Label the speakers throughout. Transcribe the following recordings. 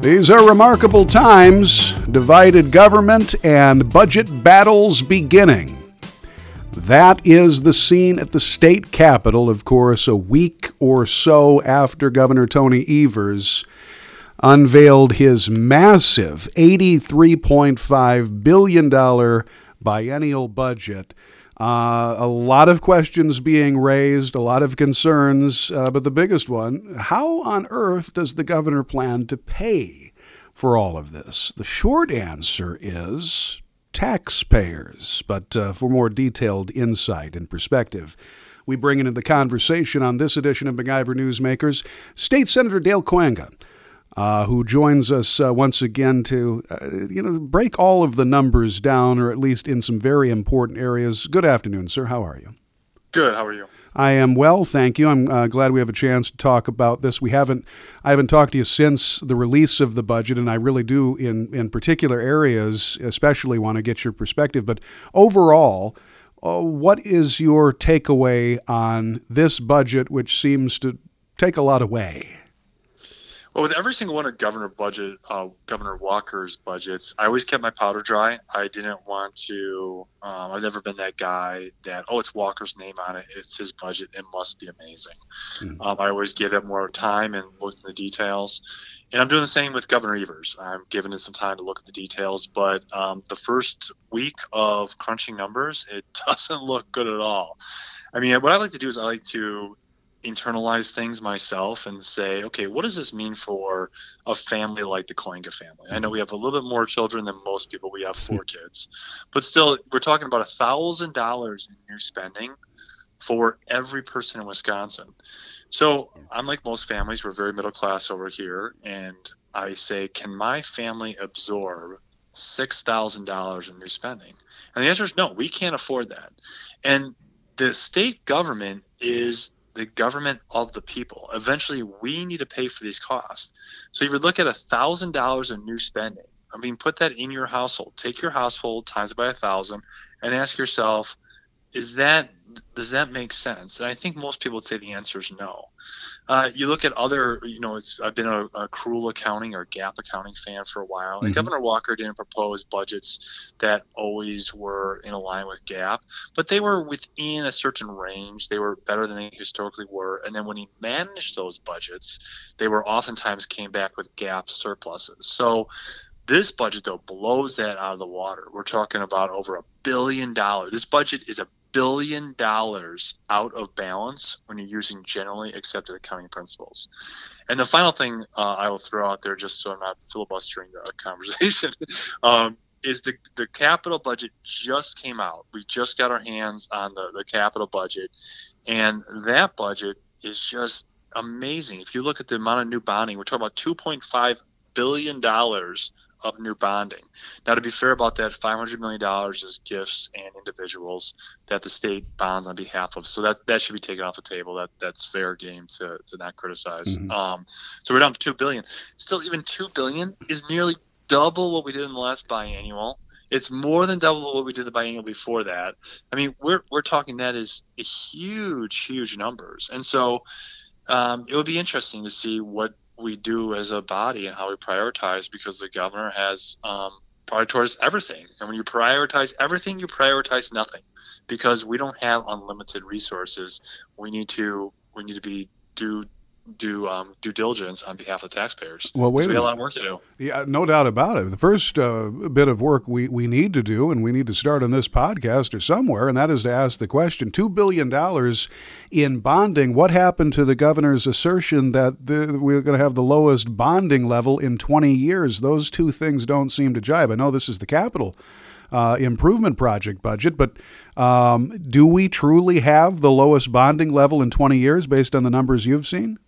Speaker 1: These are remarkable times, divided government and budget battles beginning. That is the scene at the state capitol, of course, a week or so after Governor Tony Evers unveiled his massive $83.5 billion biennial budget. Uh, a lot of questions being raised, a lot of concerns, uh, but the biggest one how on earth does the governor plan to pay for all of this? The short answer is taxpayers. But uh, for more detailed insight and perspective, we bring into the conversation on this edition of MacIver Newsmakers State Senator Dale Kooyenga. Uh, who joins us uh, once again to uh, you know break all of the numbers down, or at least in some very important areas. Good afternoon, sir. How are you?
Speaker 2: Good. How are you?
Speaker 1: I am well, thank you. I'm uh, glad we have a chance to talk about this. We haven't, I haven't talked to you since the release of the budget, and I really do in in particular areas, especially want to get your perspective. But overall, uh, what is your takeaway on this budget, which seems to take a lot away?
Speaker 2: Well, with every single one of Governor budget, uh, Governor Walker's budgets, I always kept my powder dry. I didn't want to. Um, I've never been that guy that oh, it's Walker's name on it. It's his budget. It must be amazing. Mm-hmm. Um, I always give it more time and look at the details. And I'm doing the same with Governor Evers. I'm giving it some time to look at the details. But um, the first week of crunching numbers, it doesn't look good at all. I mean, what I like to do is I like to internalize things myself and say, okay, what does this mean for a family like the Kooyenga family? I know mm-hmm. we have a little bit more children than most people. We have four kids, but still, we're talking about a thousand dollars in new spending for every person in Wisconsin. So I'm like most families, we're very middle class over here, and I say, can my family absorb six thousand dollars in new spending? And the answer is no, we can't afford that. And the state government is the government of the people. Eventually, we need to pay for these costs. So if you look at a thousand dollars in new spending, I mean, put that in your household. Take your household times by a thousand, and ask yourself, is that does that make sense? And I think most people would say the answer is no. Uh, you look at other, you know, it's I've been a, a accrual accounting or GAAP accounting fan for a while, and mm-hmm. Governor Walker didn't propose budgets that always were in line with GAAP, but they were within a certain range. They were better than they historically were, and then when he managed those budgets, they were oftentimes came back with GAAP surpluses. So this budget, though, blows that out of the water. We're talking about over a billion dollars. This budget is a billion dollars out of balance when you're using generally accepted accounting principles. And the final thing uh, I will throw out there, just so I'm not filibustering the conversation, um, is the the capital budget just came out. We just got our hands on the the capital budget, and that budget is just amazing. If you look at the amount of new bonding, we're talking about 2.5 billion dollars of new bonding. Now, to be fair about that, $500 million is gifts and individuals that the state bonds on behalf of. So that, that should be taken off the table. That That's fair game to, to not criticize. Mm-hmm. Um, so we're down to 2 billion. Still, even 2 billion is nearly double what we did in the last biannual. It's more than double what we did the biennial before that. I mean, we're, we're talking that is huge, huge numbers. And so um, it would be interesting to see what we do as a body and how we prioritize because the governor has um, prioritized everything. And when you prioritize everything, you prioritize nothing because we don't have unlimited resources. We need to we need to be do do um, due diligence on behalf of the taxpayers.
Speaker 1: Well, wait
Speaker 2: so we have a lot of work to do.
Speaker 1: Yeah, no doubt about it. The first uh, bit of work we, we need to do, and we need to start on this podcast or somewhere, and that is to ask the question: Two billion dollars in bonding. What happened to the governor's assertion that the, we're going to have the lowest bonding level in 20 years? Those two things don't seem to jive. I know this is the capital. Uh, improvement project budget, but um, do we truly have the lowest bonding level in 20 years based on the numbers you've seen?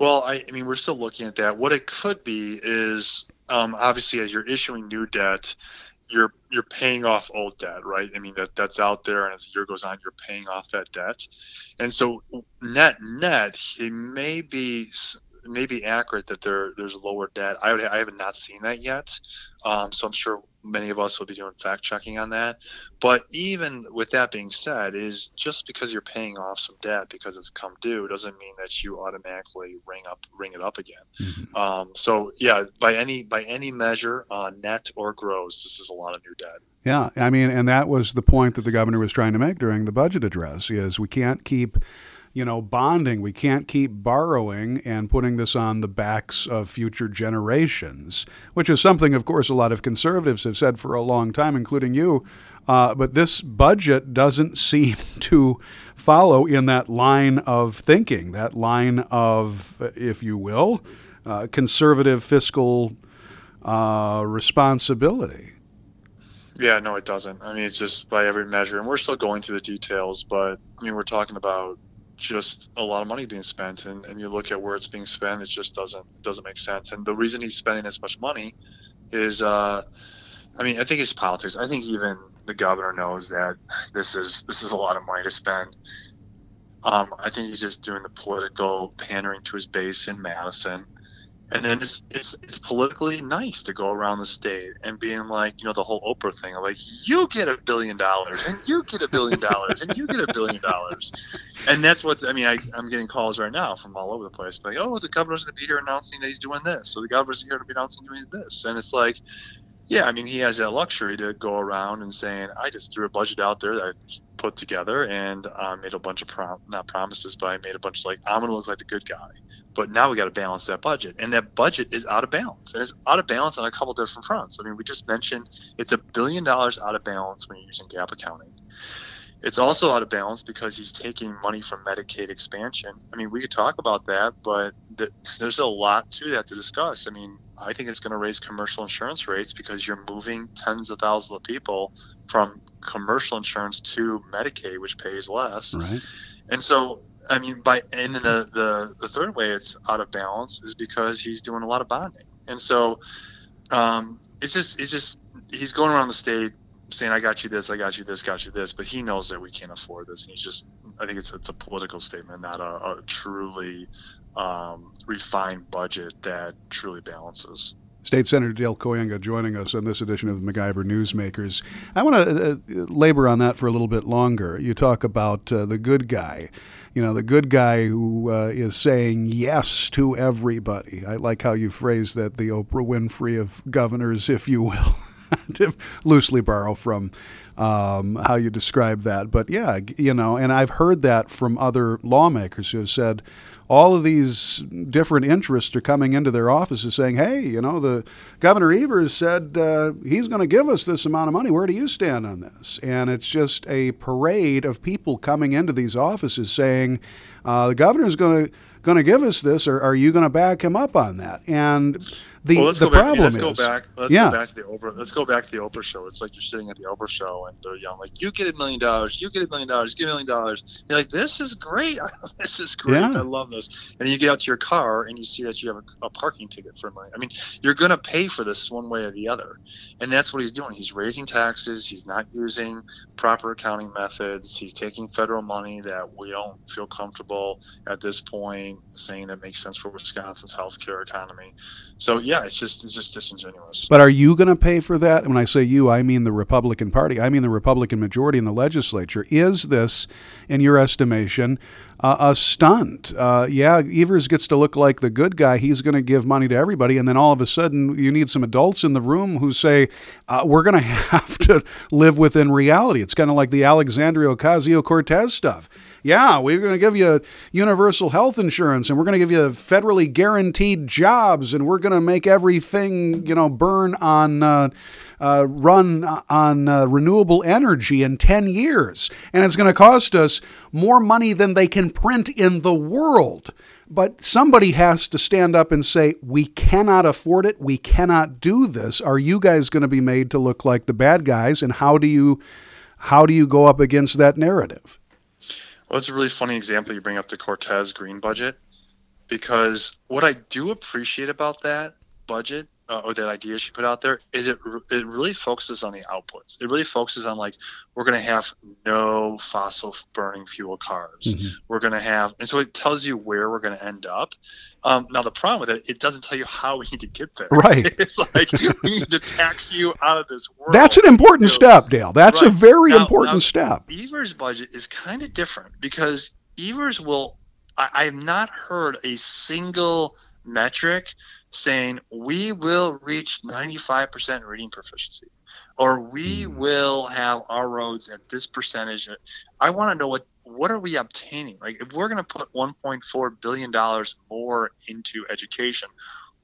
Speaker 2: Well, I, I mean, we're still looking at that. What it could be is um, obviously as you're issuing new debt, you're you're paying off old debt, right? I mean that that's out there, and as the year goes on, you're paying off that debt, and so net net, it may be may be accurate that there there's lower debt. I would I have not seen that yet, um, so I'm sure many of us will be doing fact checking on that. But even with that being said, is just because you're paying off some debt because it's come due doesn't mean that you automatically ring up ring it up again. Mm-hmm. Um, so yeah, by any by any measure, uh, net or gross, this is a lot of new debt.
Speaker 1: Yeah, I mean, and that was the point that the governor was trying to make during the budget address: is we can't keep you know, bonding. We can't keep borrowing and putting this on the backs of future generations, which is something, of course, a lot of conservatives have said for a long time, including you. Uh, but this budget doesn't seem to follow in that line of thinking, that line of, if you will, uh, conservative fiscal uh, responsibility.
Speaker 2: Yeah, no, it doesn't. I mean, it's just by every measure, and we're still going through the details. But I mean, we're talking about just a lot of money being spent and, and you look at where it's being spent it just doesn't it doesn't make sense. And the reason he's spending this much money is uh, i mean i think it's politics. I think even the governor knows that this is this is a lot of money to spend. Um, i think he's just doing the political pandering to his base in madison and then it's, it's it's politically nice to go around the state and being like you know the whole Oprah thing like you get a billion dollars and you get a billion dollars and you get a billion dollars. And that's what I mean I, I'm getting calls right now from all over the place like oh the governor's going to be here announcing that he's doing this. So the governor's here to be announcing doing this. And it's like yeah I mean he has that luxury to go around and saying I just threw a budget out there that I put together and uh, made a bunch of prom- not promises but I made a bunch of like I'm going to look like the good guy but now we got to balance that budget, and that budget is out of balance, and it's out of balance on a couple different fronts. I mean, we just mentioned it's a billion dollars out of balance when you're using GAAP accounting. It's also out of balance because he's taking money from Medicaid expansion. I mean, we could talk about that, but th- there's a lot to that to discuss. I mean, I think it's going to raise commercial insurance rates because you're moving tens of thousands of people from commercial insurance to Medicaid, which pays less.
Speaker 1: Right.
Speaker 2: And so I mean, by and then the, the the third way it's out of balance is because he's doing a lot of bonding, and so um, it's just it's just he's going around the state saying I got you this, I got you this, got you this, but he knows that we can't afford this, and he's just I think it's it's a political statement, not a, a truly um, refined budget that truly balances.
Speaker 1: State Senator Dale Kooyenga joining us on this edition of the MacIver Newsmakers. I want to uh, labor on that for a little bit longer. You talk about uh, the good guy, you know, the good guy who uh, is saying yes to everybody. I like how you phrase that, the Oprah Winfrey of governors, if you will. loosely borrow from um, how you describe that. But yeah, you know, and I've heard that from other lawmakers who have said, all of these different interests are coming into their offices saying, hey, you know, the Governor Evers said uh, he's going to give us this amount of money. Where do you stand on this? And it's just a parade of people coming into these offices saying, uh, the governor's going to going to give us this, or are you going to back him up on that? And the well, the problem
Speaker 2: let's
Speaker 1: is,
Speaker 2: go back. Let's yeah. go back to the Oprah. Let's go back to the Oprah show. It's like you're sitting at the Oprah show and they're yelling like, "You get a million dollars. You get a million dollars. Get a million dollars." You're like, "This is great. this is great. Yeah. I love this." And then you get out to your car and you see that you have a, a parking ticket for money. I mean, you're going to pay for this one way or the other, and that's what he's doing. He's raising taxes. He's not using proper accounting methods. He's taking federal money that we don't feel comfortable at this point saying that makes sense for Wisconsin's healthcare economy. So yeah, it's just it's just disingenuous.
Speaker 1: But are you going to pay for that? When I say you, I mean the Republican Party. I mean the Republican majority in the legislature. Is this, in your estimation, uh, a stunt. Uh, yeah, Evers gets to look like the good guy. He's going to give money to everybody, and then all of a sudden, you need some adults in the room who say, uh, "We're going to have to live within reality." It's kind of like the Alexandria Ocasio Cortez stuff. Yeah, we're going to give you universal health insurance, and we're going to give you federally guaranteed jobs, and we're going to make everything you know burn on uh, run on uh, renewable energy in 10 years. And it's going to cost us more money than they can print in the world. But somebody has to stand up and say, we cannot afford it. We cannot do this. Are you guys going to be made to look like the bad guys? And how do you, how do you go up against that narrative?
Speaker 2: Well, it's a really funny example you bring up the Cortez green budget because what I do appreciate about that budget uh, or that idea she put out there is it it really focuses on the outputs. It really focuses on like we're going to have no fossil burning fuel cars. Mm-hmm. We're going to have, and so it tells you where we're going to end up. Um, now the problem with it, it doesn't tell you how we need to get there.
Speaker 1: Right.
Speaker 2: it's like we need to tax you out of this world.
Speaker 1: That's an important step, Dale. That's right. a very now, important now, step.
Speaker 2: Evers' budget is kind of different because Evers will. I, I have not heard a single metric saying we will reach 95% reading proficiency or we mm. will have our roads at this percentage. I want to know what what are we obtaining? Like if we're going to put 1.4 billion dollars more into education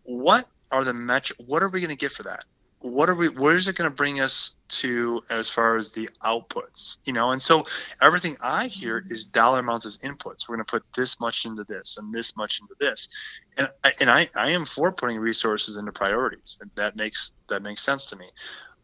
Speaker 2: what are the metric what are we going to get for that? What are we where is it going to bring us to as far as the outputs you know and so everything i hear is dollar amounts as inputs we're going to put this much into this and this much into this and I, and I, I am for putting resources into priorities that makes that makes sense to me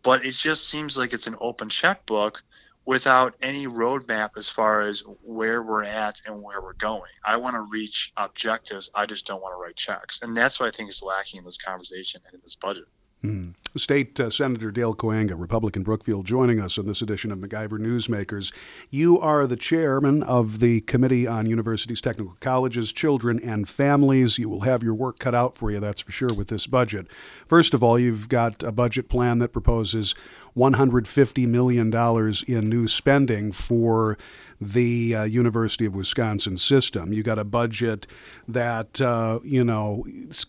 Speaker 2: but it just seems like it's an open checkbook without any roadmap as far as where we're at and where we're going. I want to reach objectives. I just don't want to write checks. And that's what I think is lacking in this conversation and in this budget.
Speaker 1: State uh, Senator Dale Kooyenga, Republican Brookfield, joining us on this edition of MacIver Newsmakers. You are the chairman of the Committee on Universities, Technical Colleges, Children, and Families. You will have your work cut out for you, that's for sure, with this budget. First of all, you've got a budget plan that proposes $150 million in new spending for the uh, University of Wisconsin system. You got a budget that uh, you know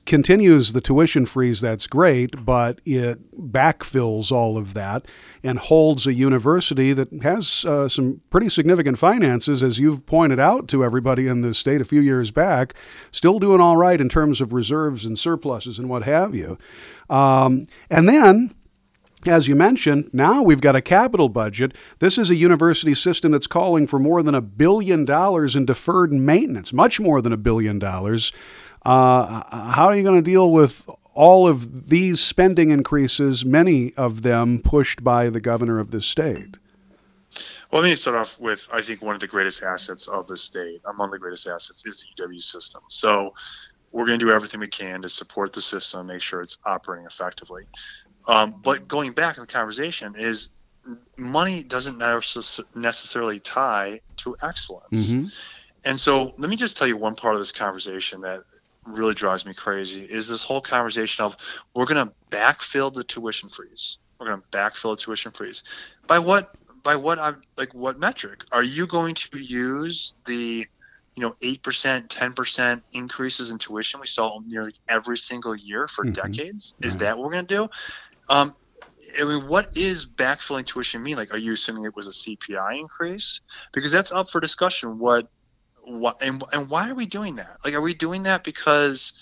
Speaker 1: continues the tuition freeze. That's great, but it backfills all of that and holds a university that has uh, some pretty significant finances, as you've pointed out to everybody in the state a few years back. Still doing all right in terms of reserves and surpluses and what have you. Um, and then as you mentioned, now we've got a capital budget. This is a university system that's calling for more than a billion dollars in deferred maintenance, much more than a billion dollars. Uh, how are you going to deal with all of these spending increases, many of them pushed by the governor of this state?
Speaker 2: Well, let me start off with I think one of the greatest assets of the state, among the greatest assets, is the UW system. So we're going to do everything we can to support the system, make sure it's operating effectively. Um, but going back in the conversation is money doesn't necessarily tie to excellence. Mm-hmm. And so let me just tell you one part of this conversation that really drives me crazy is this whole conversation of we're going to backfill the tuition freeze. We're going to backfill the tuition freeze. By what by what I like what metric? Are you going to use the you know, 8%, 10% increases in tuition we saw nearly every single year for mm-hmm. decades. Is that what we're going to do? Um, I mean, what is backfilling tuition mean? Like, are you assuming it was a CPI increase? Because that's up for discussion. What, what, and, and why are we doing that? Like, are we doing that because,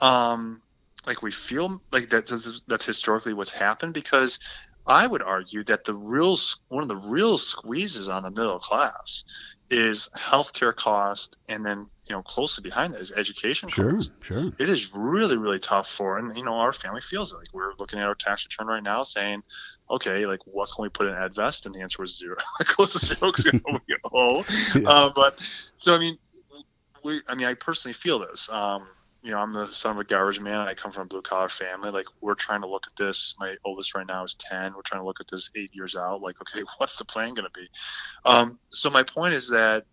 Speaker 2: um, like we feel like that that's historically what's happened? Because I would argue that the real one of the real squeezes on the middle class is healthcare cost, and then you know closely behind that is education
Speaker 1: sure,
Speaker 2: cost.
Speaker 1: Sure,
Speaker 2: It is really really tough for, and you know our family feels it. Like we're looking at our tax return right now, saying, okay, like what can we put in EdVest? And the answer was zero, close to zero because we owe. Yeah. Uh, but so I mean, we I mean I personally feel this. Um, you know, I'm the son of a garbage man. I come from a blue collar family. Like, we're trying to look at this. My oldest right now is 10. We're trying to look at this eight years out. Like, okay, what's the plan going to be? Um, so my point is that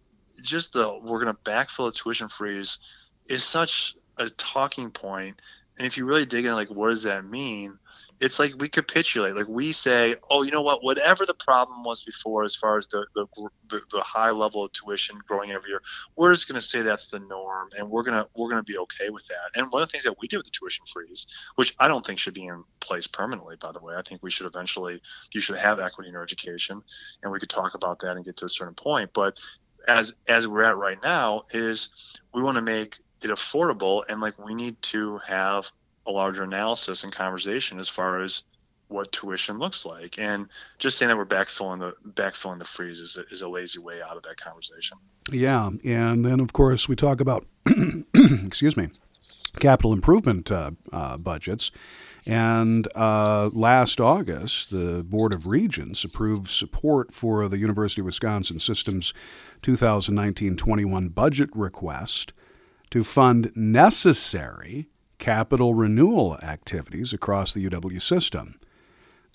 Speaker 2: just the we're going to backfill a tuition freeze is such a talking point. And if you really dig in, like, what does that mean? It's like we capitulate. Like we say, oh, you know what? Whatever the problem was before, as far as the the, the, high level of tuition growing every year, we're just going to say that's the norm, and we're gonna we're gonna be okay with that. And one of the things that we did with the tuition freeze, which I don't think should be in place permanently, by the way, I think we should eventually you should have equity in your education, and we could talk about that and get to a certain point. But as as we're at right now, is we want to make it affordable, and like we need to have a larger analysis and conversation as far as what tuition looks like. And just saying that we're backfilling the backfilling the freeze is a, is a lazy way out of that conversation.
Speaker 1: Yeah, and then of course we talk about excuse me, capital improvement uh, uh, budgets. And uh, last August, the Board of Regents approved support for the University of Wisconsin System's 2019 21 budget request to fund necessary capital renewal activities across the UW system.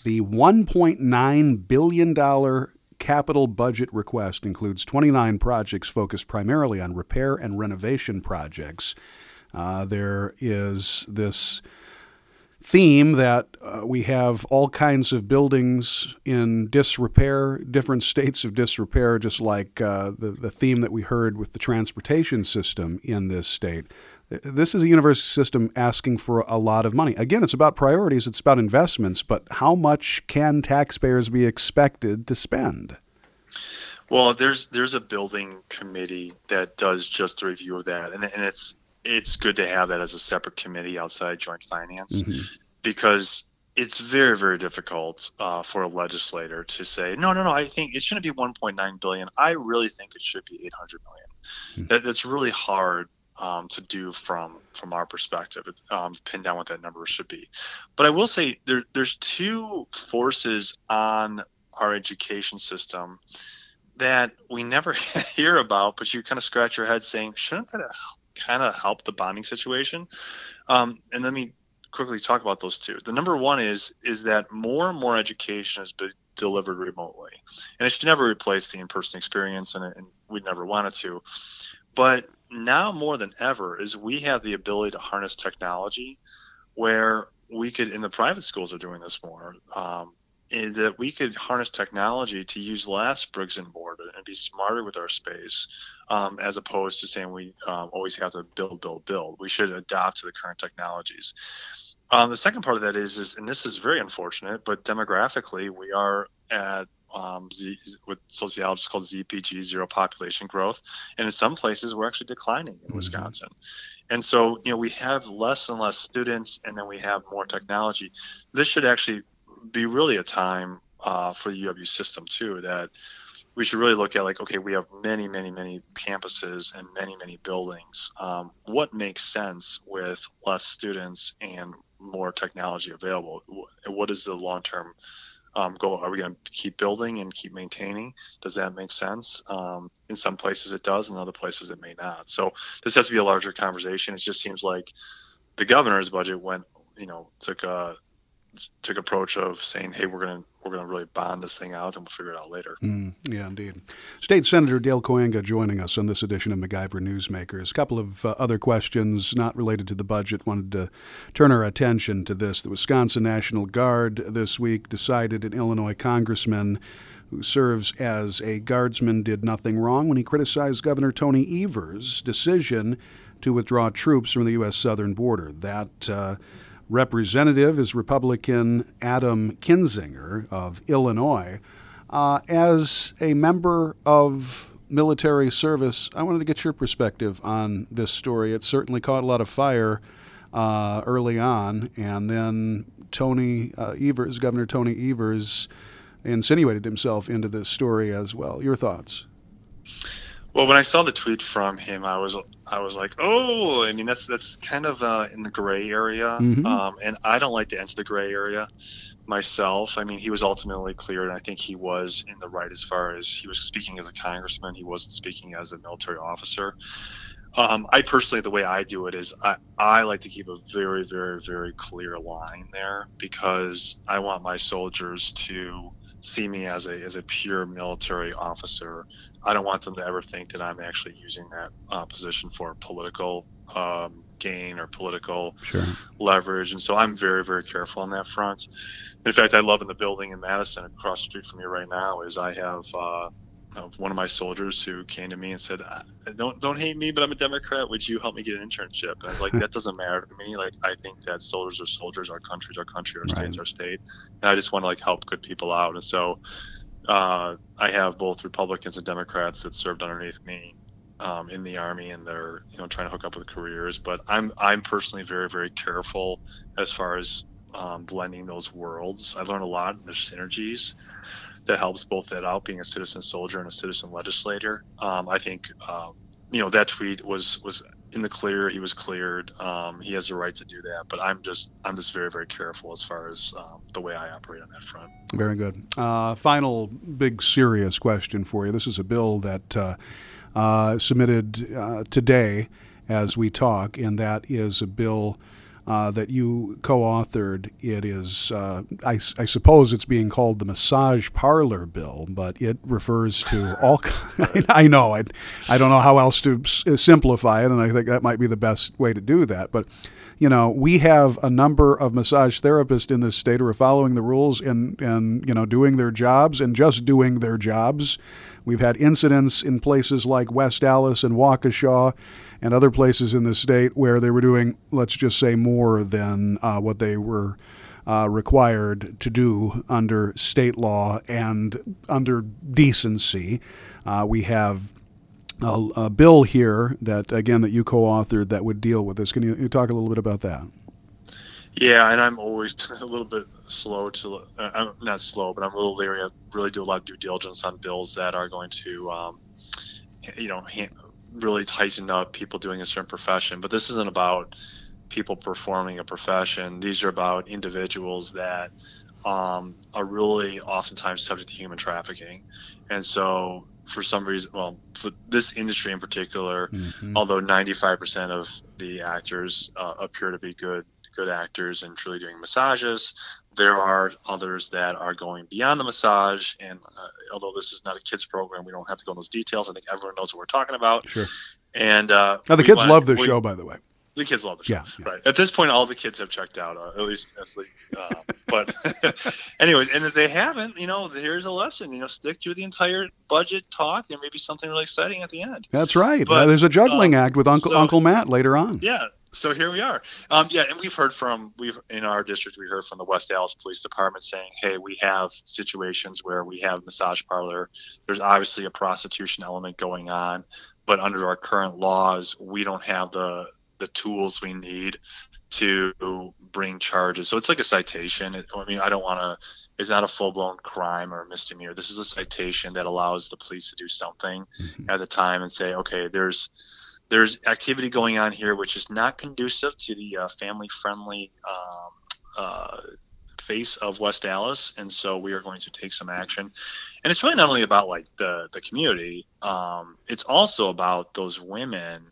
Speaker 1: The $1.9 billion capital budget request includes 29 projects focused primarily on repair and renovation projects. Uh, there is this theme that uh, we have all kinds of buildings in disrepair, different states of disrepair, just like uh, the, the theme that we heard with the transportation system in this state. This is a university system asking for a lot of money. Again, it's about priorities, it's about investments, but how much can taxpayers be expected to spend?
Speaker 2: Well, there's there's a building committee that does just the review of that, and, and it's it's good to have that as a separate committee outside joint finance mm-hmm. because it's very very difficult uh, for a legislator to say no no no i think it shouldn't be 1.9 billion i really think it should be 800 million mm-hmm. that, that's really hard um, to do from from our perspective um, pin down what that number should be but i will say there, there's two forces on our education system that we never hear about but you kind of scratch your head saying shouldn't that kind of help the bonding situation. Um, and let me quickly talk about those two. The number one is is that more and more education has been delivered remotely, and it should never replace the in-person experience, and, and we never wanted to. But now more than ever is we have the ability to harness technology where we could in the private schools are doing this more um, that we could harness technology to use less bricks and mortar and be smarter with our space, um, as opposed to saying we um, always have to build, build, build. We should adapt to the current technologies. Um, the second part of that is, is, and this is very unfortunate, but demographically, we are at um, Z, what sociologists call ZPG, zero population growth, and in some places we're actually declining in mm-hmm. Wisconsin. And so, you know, we have less and less students, and then we have more technology. This should actually be really a time uh, for the UW system too that we should really look at like okay we have many many many campuses and many many buildings. Um, what makes sense with less students and more technology available? What is the long term um, goal? Are we going to keep building and keep maintaining? Does that make sense? Um, in some places it does in other places it may not. So this has to be a larger conversation. It just seems like the governor's budget went you know took a took approach of saying, "Hey, we're gonna we're gonna really bond this thing out, and we'll figure it out later."
Speaker 1: Mm, yeah, indeed. State Senator Dale Kooyenga joining us on this edition of MacIver Newsmakers. A couple of uh, other questions not related to the budget. Wanted to turn our attention to this. The Wisconsin National Guard this week decided an Illinois congressman who serves as a guardsman did nothing wrong when he criticized Governor Tony Evers' decision to withdraw troops from the U.S. southern border. That uh, representative is Republican Adam Kinzinger of Illinois. Uh, as a member of military service, I wanted to get your perspective on this story. It certainly caught a lot of fire uh, early on, and then Tony uh, Evers, Governor Tony Evers, insinuated himself into this story as well. Your thoughts?
Speaker 2: Well, when I saw the tweet from him, I was I was like, oh, I mean that's that's kind of uh, in the gray area, mm-hmm. um, and I don't like to enter the gray area myself. I mean, he was ultimately cleared, and I think he was in the right as far as he was speaking as a congressman. He wasn't speaking as a military officer. Um, I personally, the way I do it is I, I like to keep a very, very, very clear line there because I want my soldiers to see me as a as a pure military officer. I don't want them to ever think that I'm actually using that uh, position for political um, gain or political sure. leverage. And so I'm very, very careful on that front. In fact, I love in the building in Madison across the street from me right now is I have uh, of one of my soldiers who came to me and said, "Don't don't hate me, but I'm a Democrat. Would you help me get an internship?" And I was like, "That doesn't matter to me. Like, I think that soldiers are soldiers, our country's our country, our right. state's our state, and I just want to like help good people out." And so, uh, I have both Republicans and Democrats that served underneath me um, in the army, and they're you know trying to hook up with careers. But I'm I'm personally very very careful as far as um, blending those worlds. I learned a lot. There's synergies that helps both that out, being a citizen soldier and a citizen legislator. Um, I think um, you know that tweet was was in the clear. He was cleared. Um, he has the right to do that. But I'm just I'm just very very careful as far as um, the way I operate on that front.
Speaker 1: Very good. Uh, final big serious question for you. This is a bill that uh, uh, submitted uh, today as we talk, and that is a bill uh, that you co-authored. It is, uh, I, I, suppose, it's being called the massage parlor bill, but it refers to all. I know. I, I don't know how else to s- simplify it, and I think that might be the best way to do that. But you know, we have a number of massage therapists in this state who are following the rules and and you know doing their jobs and just doing their jobs. We've had incidents in places like West Allis and Waukesha and other places in the state where they were doing, let's just say, more than uh, what they were uh, required to do under state law and under decency. Uh, we have a, a, bill here that, again, that you co-authored that would deal with this. Can you, you talk a little bit about that?
Speaker 2: Yeah, and I'm always a little bit slow to, uh, I'm not slow, but I'm a little leery. I really do a lot of due diligence on bills that are going to, um, you know, really tighten up people doing a certain profession. But this isn't about people performing a profession. These are about individuals that um, are really oftentimes subject to human trafficking. And so, for some reason, well, for this industry in particular, mm-hmm. although 95% of the actors uh, appear to be good good actors and truly doing massages. There are others that are going beyond the massage, and uh, although this is not a kids program, we don't have to go into those details. I think everyone knows what we're talking about.
Speaker 1: Sure.
Speaker 2: And uh,
Speaker 1: now the kids love the show, by the way.
Speaker 2: The kids love the show.
Speaker 1: Yeah, yeah.
Speaker 2: Right. At this point, all the kids have checked out, uh, at least. At least uh, but, anyways, and if they haven't, you know, here's a lesson. You know, stick to the entire budget talk. There may be something really exciting at the end.
Speaker 1: That's right. But, there's a juggling um, act with Uncle so, Uncle Matt later on.
Speaker 2: Yeah, so here we are. Um, yeah, and we've heard from we've in our district we heard from the West Allis Police Department saying, hey, we have situations where we have massage parlor. There's obviously a prostitution element going on, but under our current laws, we don't have the the tools we need to bring charges. So it's like a citation. I mean, I don't want to. It's not a full blown crime or misdemeanor. This is a citation that allows the police to do something mm-hmm. at the time and say, okay, there's there's activity going on here which is not conducive to the uh, family friendly um, uh, face of West Allis, and so we are going to take some action. And it's really not only about like the the community; um, it's also about those women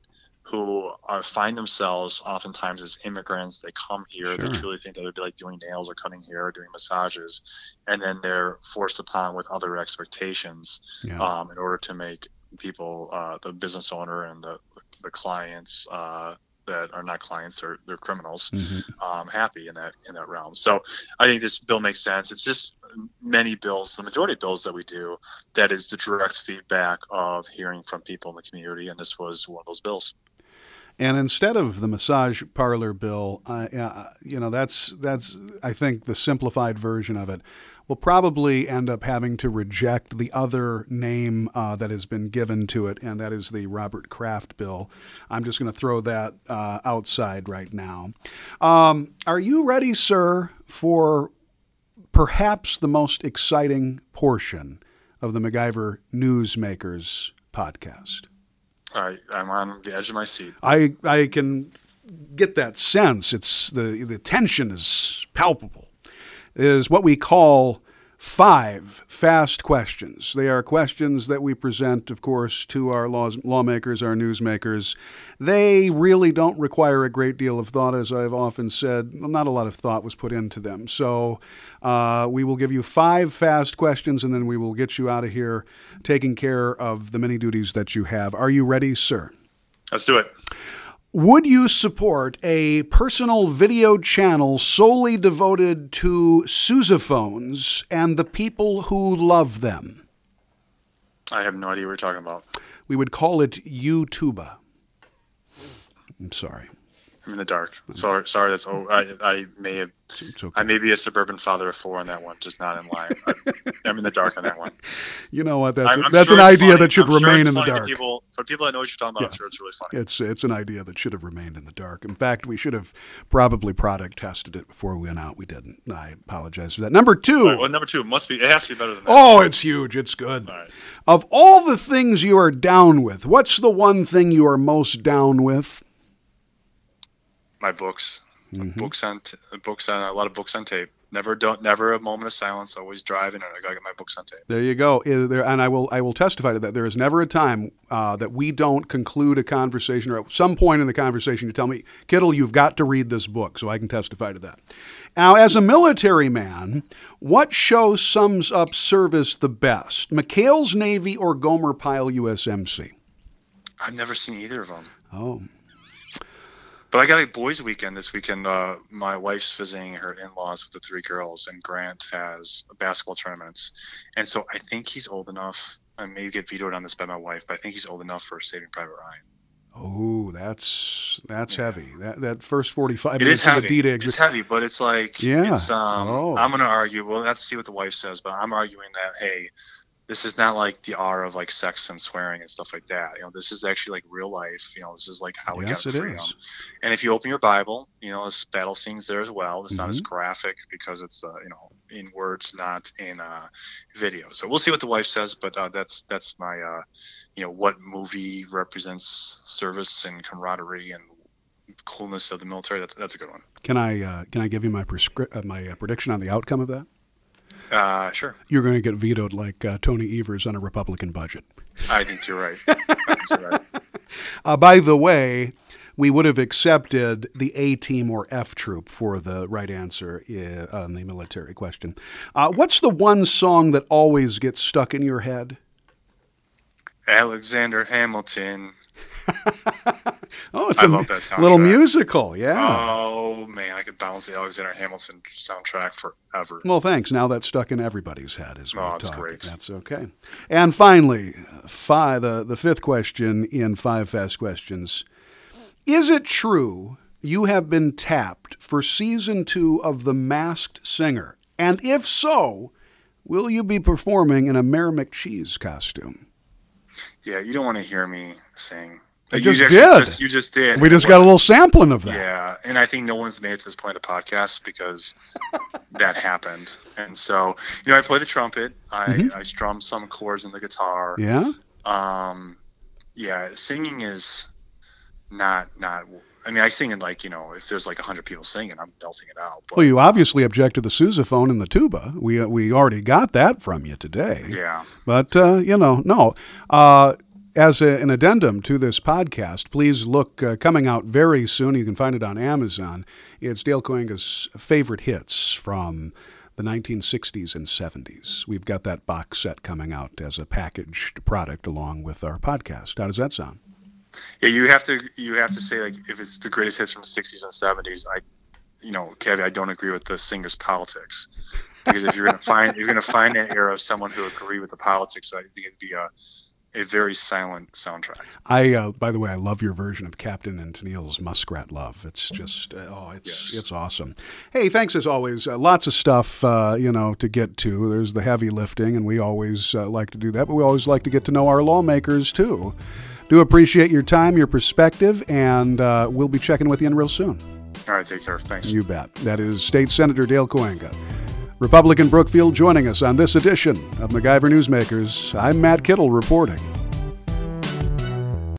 Speaker 2: who are find themselves oftentimes as immigrants. They come here, sure. they truly think that they would be like doing nails or cutting hair or doing massages, and then they're forced upon with other expectations yeah. um, in order to make people, uh, the business owner and the the clients uh, that are not clients or they're criminals mm-hmm. um, happy in that in that realm. So I think this bill makes sense. It's just many bills, the majority of bills that we do, that is the direct feedback of hearing from people in the community, and this was one of those bills.
Speaker 1: And instead of the massage parlor bill, uh, you know, that's that's I think the simplified version of it We'll probably end up having to reject the other name uh, that has been given to it, and that is the Robert Kraft bill. I'm just going to throw that uh, outside right now. Um, are you ready, sir, for perhaps the most exciting portion of the MacIver Newsmakers podcast?
Speaker 2: I, I'm on the edge of my seat.
Speaker 1: I, I can get that sense. It's the the tension is palpable is what we call five fast questions. They are questions that we present, of course, to our laws, lawmakers, our newsmakers. They really don't require a great deal of thought, as I've often said. Not a lot of thought was put into them. So uh, we will give you five fast questions, and then we will get you out of here taking care of the many duties that you have. Are you ready, sir?
Speaker 2: Let's do it.
Speaker 1: Would you support a personal video channel solely devoted to sousaphones and the people who love them?
Speaker 2: I have no idea what you're talking about.
Speaker 1: We would call it YouTuba. I'm sorry.
Speaker 2: I'm in the dark. Mm-hmm. Sorry, sorry. That's oh, I, I may have. Okay. I may be a suburban father of four on that one, just not in line. I'm in the dark on that one.
Speaker 1: You know what? That's I'm, I'm that's sure an idea funny. that should
Speaker 2: I'm
Speaker 1: remain
Speaker 2: sure
Speaker 1: in the dark.
Speaker 2: People, for people that know what you're talking about, yeah. I'm sure it's really funny.
Speaker 1: It's it's an idea that should have remained in the dark. In fact, we should have probably product tested it before we went out. We didn't. I apologize for that. Number two.
Speaker 2: Right, well, number two must be. It has to be better than that.
Speaker 1: Oh, it's huge. It's good.
Speaker 2: All right.
Speaker 1: Of all the things you are down with, what's the one thing you are most down with?
Speaker 2: My books, mm-hmm. books on t- books on a lot of books on tape. never don't never a moment of silence. Always driving, and I gotta get my books on tape.
Speaker 1: There you go. There, and I will I will testify to that. There is never a time uh, that we don't conclude a conversation, or at some point in the conversation, you tell me, Kittle, you've got to read this book, so I can testify to that. Now, as a military man, what show sums up service the best, McHale's Navy or Gomer Pyle USMC?
Speaker 2: I've never seen either of them.
Speaker 1: Oh,
Speaker 2: But I got a boys' weekend this weekend. Uh, my wife's visiting her in-laws with the three girls, and Grant has basketball tournaments, and so I think he's old enough. I may get vetoed on this by my wife, but I think he's old enough for Saving Private Ryan.
Speaker 1: oh, that's that's heavy. That that first forty-five
Speaker 2: It
Speaker 1: minutes
Speaker 2: is
Speaker 1: of
Speaker 2: heavy.
Speaker 1: the D-Day.
Speaker 2: It's heavy, but it's like
Speaker 1: Yeah.
Speaker 2: It's, um,
Speaker 1: Oh.
Speaker 2: I'm gonna argue. We'll have to see what the wife says, but I'm arguing that hey, this is not like the R of like sex and swearing and stuff like that. You know, this is actually like real life. You know, this is like how we
Speaker 1: Yes,
Speaker 2: got
Speaker 1: it
Speaker 2: freedom.
Speaker 1: is.
Speaker 2: And if you open your Bible, you know, there's battle scenes there as well. It's not as
Speaker 1: Mm-hmm.
Speaker 2: graphic because it's uh, you know in words, not in uh, video. So we'll see what the wife says, but uh, that's that's my uh, you know what movie represents service and camaraderie and coolness of the military. That's that's a good one.
Speaker 1: Can I uh, can I give you my prescri- uh, my uh, prediction on the outcome of that?
Speaker 2: Uh, sure.
Speaker 1: You're going to get vetoed like uh, Tony Evers on a Republican budget.
Speaker 2: I think you're right. Think you're right.
Speaker 1: Uh, by the way, we would have accepted the A team or F troop for the right answer uh, on the military question. Uh, what's the one song that always gets stuck in your head?
Speaker 2: Alexander Hamilton.
Speaker 1: Oh, it's
Speaker 2: I
Speaker 1: a little musical, yeah.
Speaker 2: Oh man, I could balance the Alexander Hamilton soundtrack forever.
Speaker 1: Well, thanks. Now that's stuck in everybody's head as we
Speaker 2: Oh,
Speaker 1: talk.
Speaker 2: great.
Speaker 1: That's okay. And finally, five, the, the fifth question in Five Fast Questions. Is it true you have been tapped for season two of The Masked Singer? And if so, will you be performing in a Mayor McCheese costume?
Speaker 2: Yeah, you don't want to hear me sing.
Speaker 1: I
Speaker 2: You
Speaker 1: just did.
Speaker 2: Just, you just did.
Speaker 1: We just got a little sampling of that.
Speaker 2: Yeah, and I think no one's made it to this point of the podcast because that happened. And so, you know, I play the trumpet. I,
Speaker 1: Mm-hmm.
Speaker 2: I strum some chords in the guitar.
Speaker 1: Yeah?
Speaker 2: Um, yeah, singing is not not. I mean, I sing in like you know, if there's like hundred people singing, I'm belting it out. But
Speaker 1: Well, you obviously object to the sousaphone and the tuba. We, we already got that from you today.
Speaker 2: yeah,
Speaker 1: But, uh, you know, no. Uh, as a, an addendum to this podcast, please look uh, coming out very soon. You can find it on Amazon. It's Dale Kooyenga's favorite hits from the 1960s and 70s. We've got that box set coming out as a packaged product along with our podcast. How does that sound?
Speaker 2: yeah. You have to you have to say like if it's the greatest hits from the '60s and '70s. I, you know, Kevin, I don't agree with the singer's politics because if you're gonna find you're gonna find that era of someone who agree with the politics, I think it'd be a a very silent soundtrack.
Speaker 1: I, uh, by the way, I love your version of Captain and Tennille's Muskrat Love. It's just, uh, oh, it's
Speaker 2: Yes.
Speaker 1: it's awesome. Hey, thanks as always. Uh, lots of stuff, uh, you know, to get to. There's the heavy lifting, and we always uh, like to do that. But we always like to get to know our lawmakers too. Do appreciate your time, your perspective, and uh, we'll be checking with you in real soon.
Speaker 2: All right, take care. Thanks.
Speaker 1: You bet. That is State Senator Dale Kooyenga. Republican Brookfield joining us on this edition of MacIver Newsmakers. I'm Matt Kittle reporting.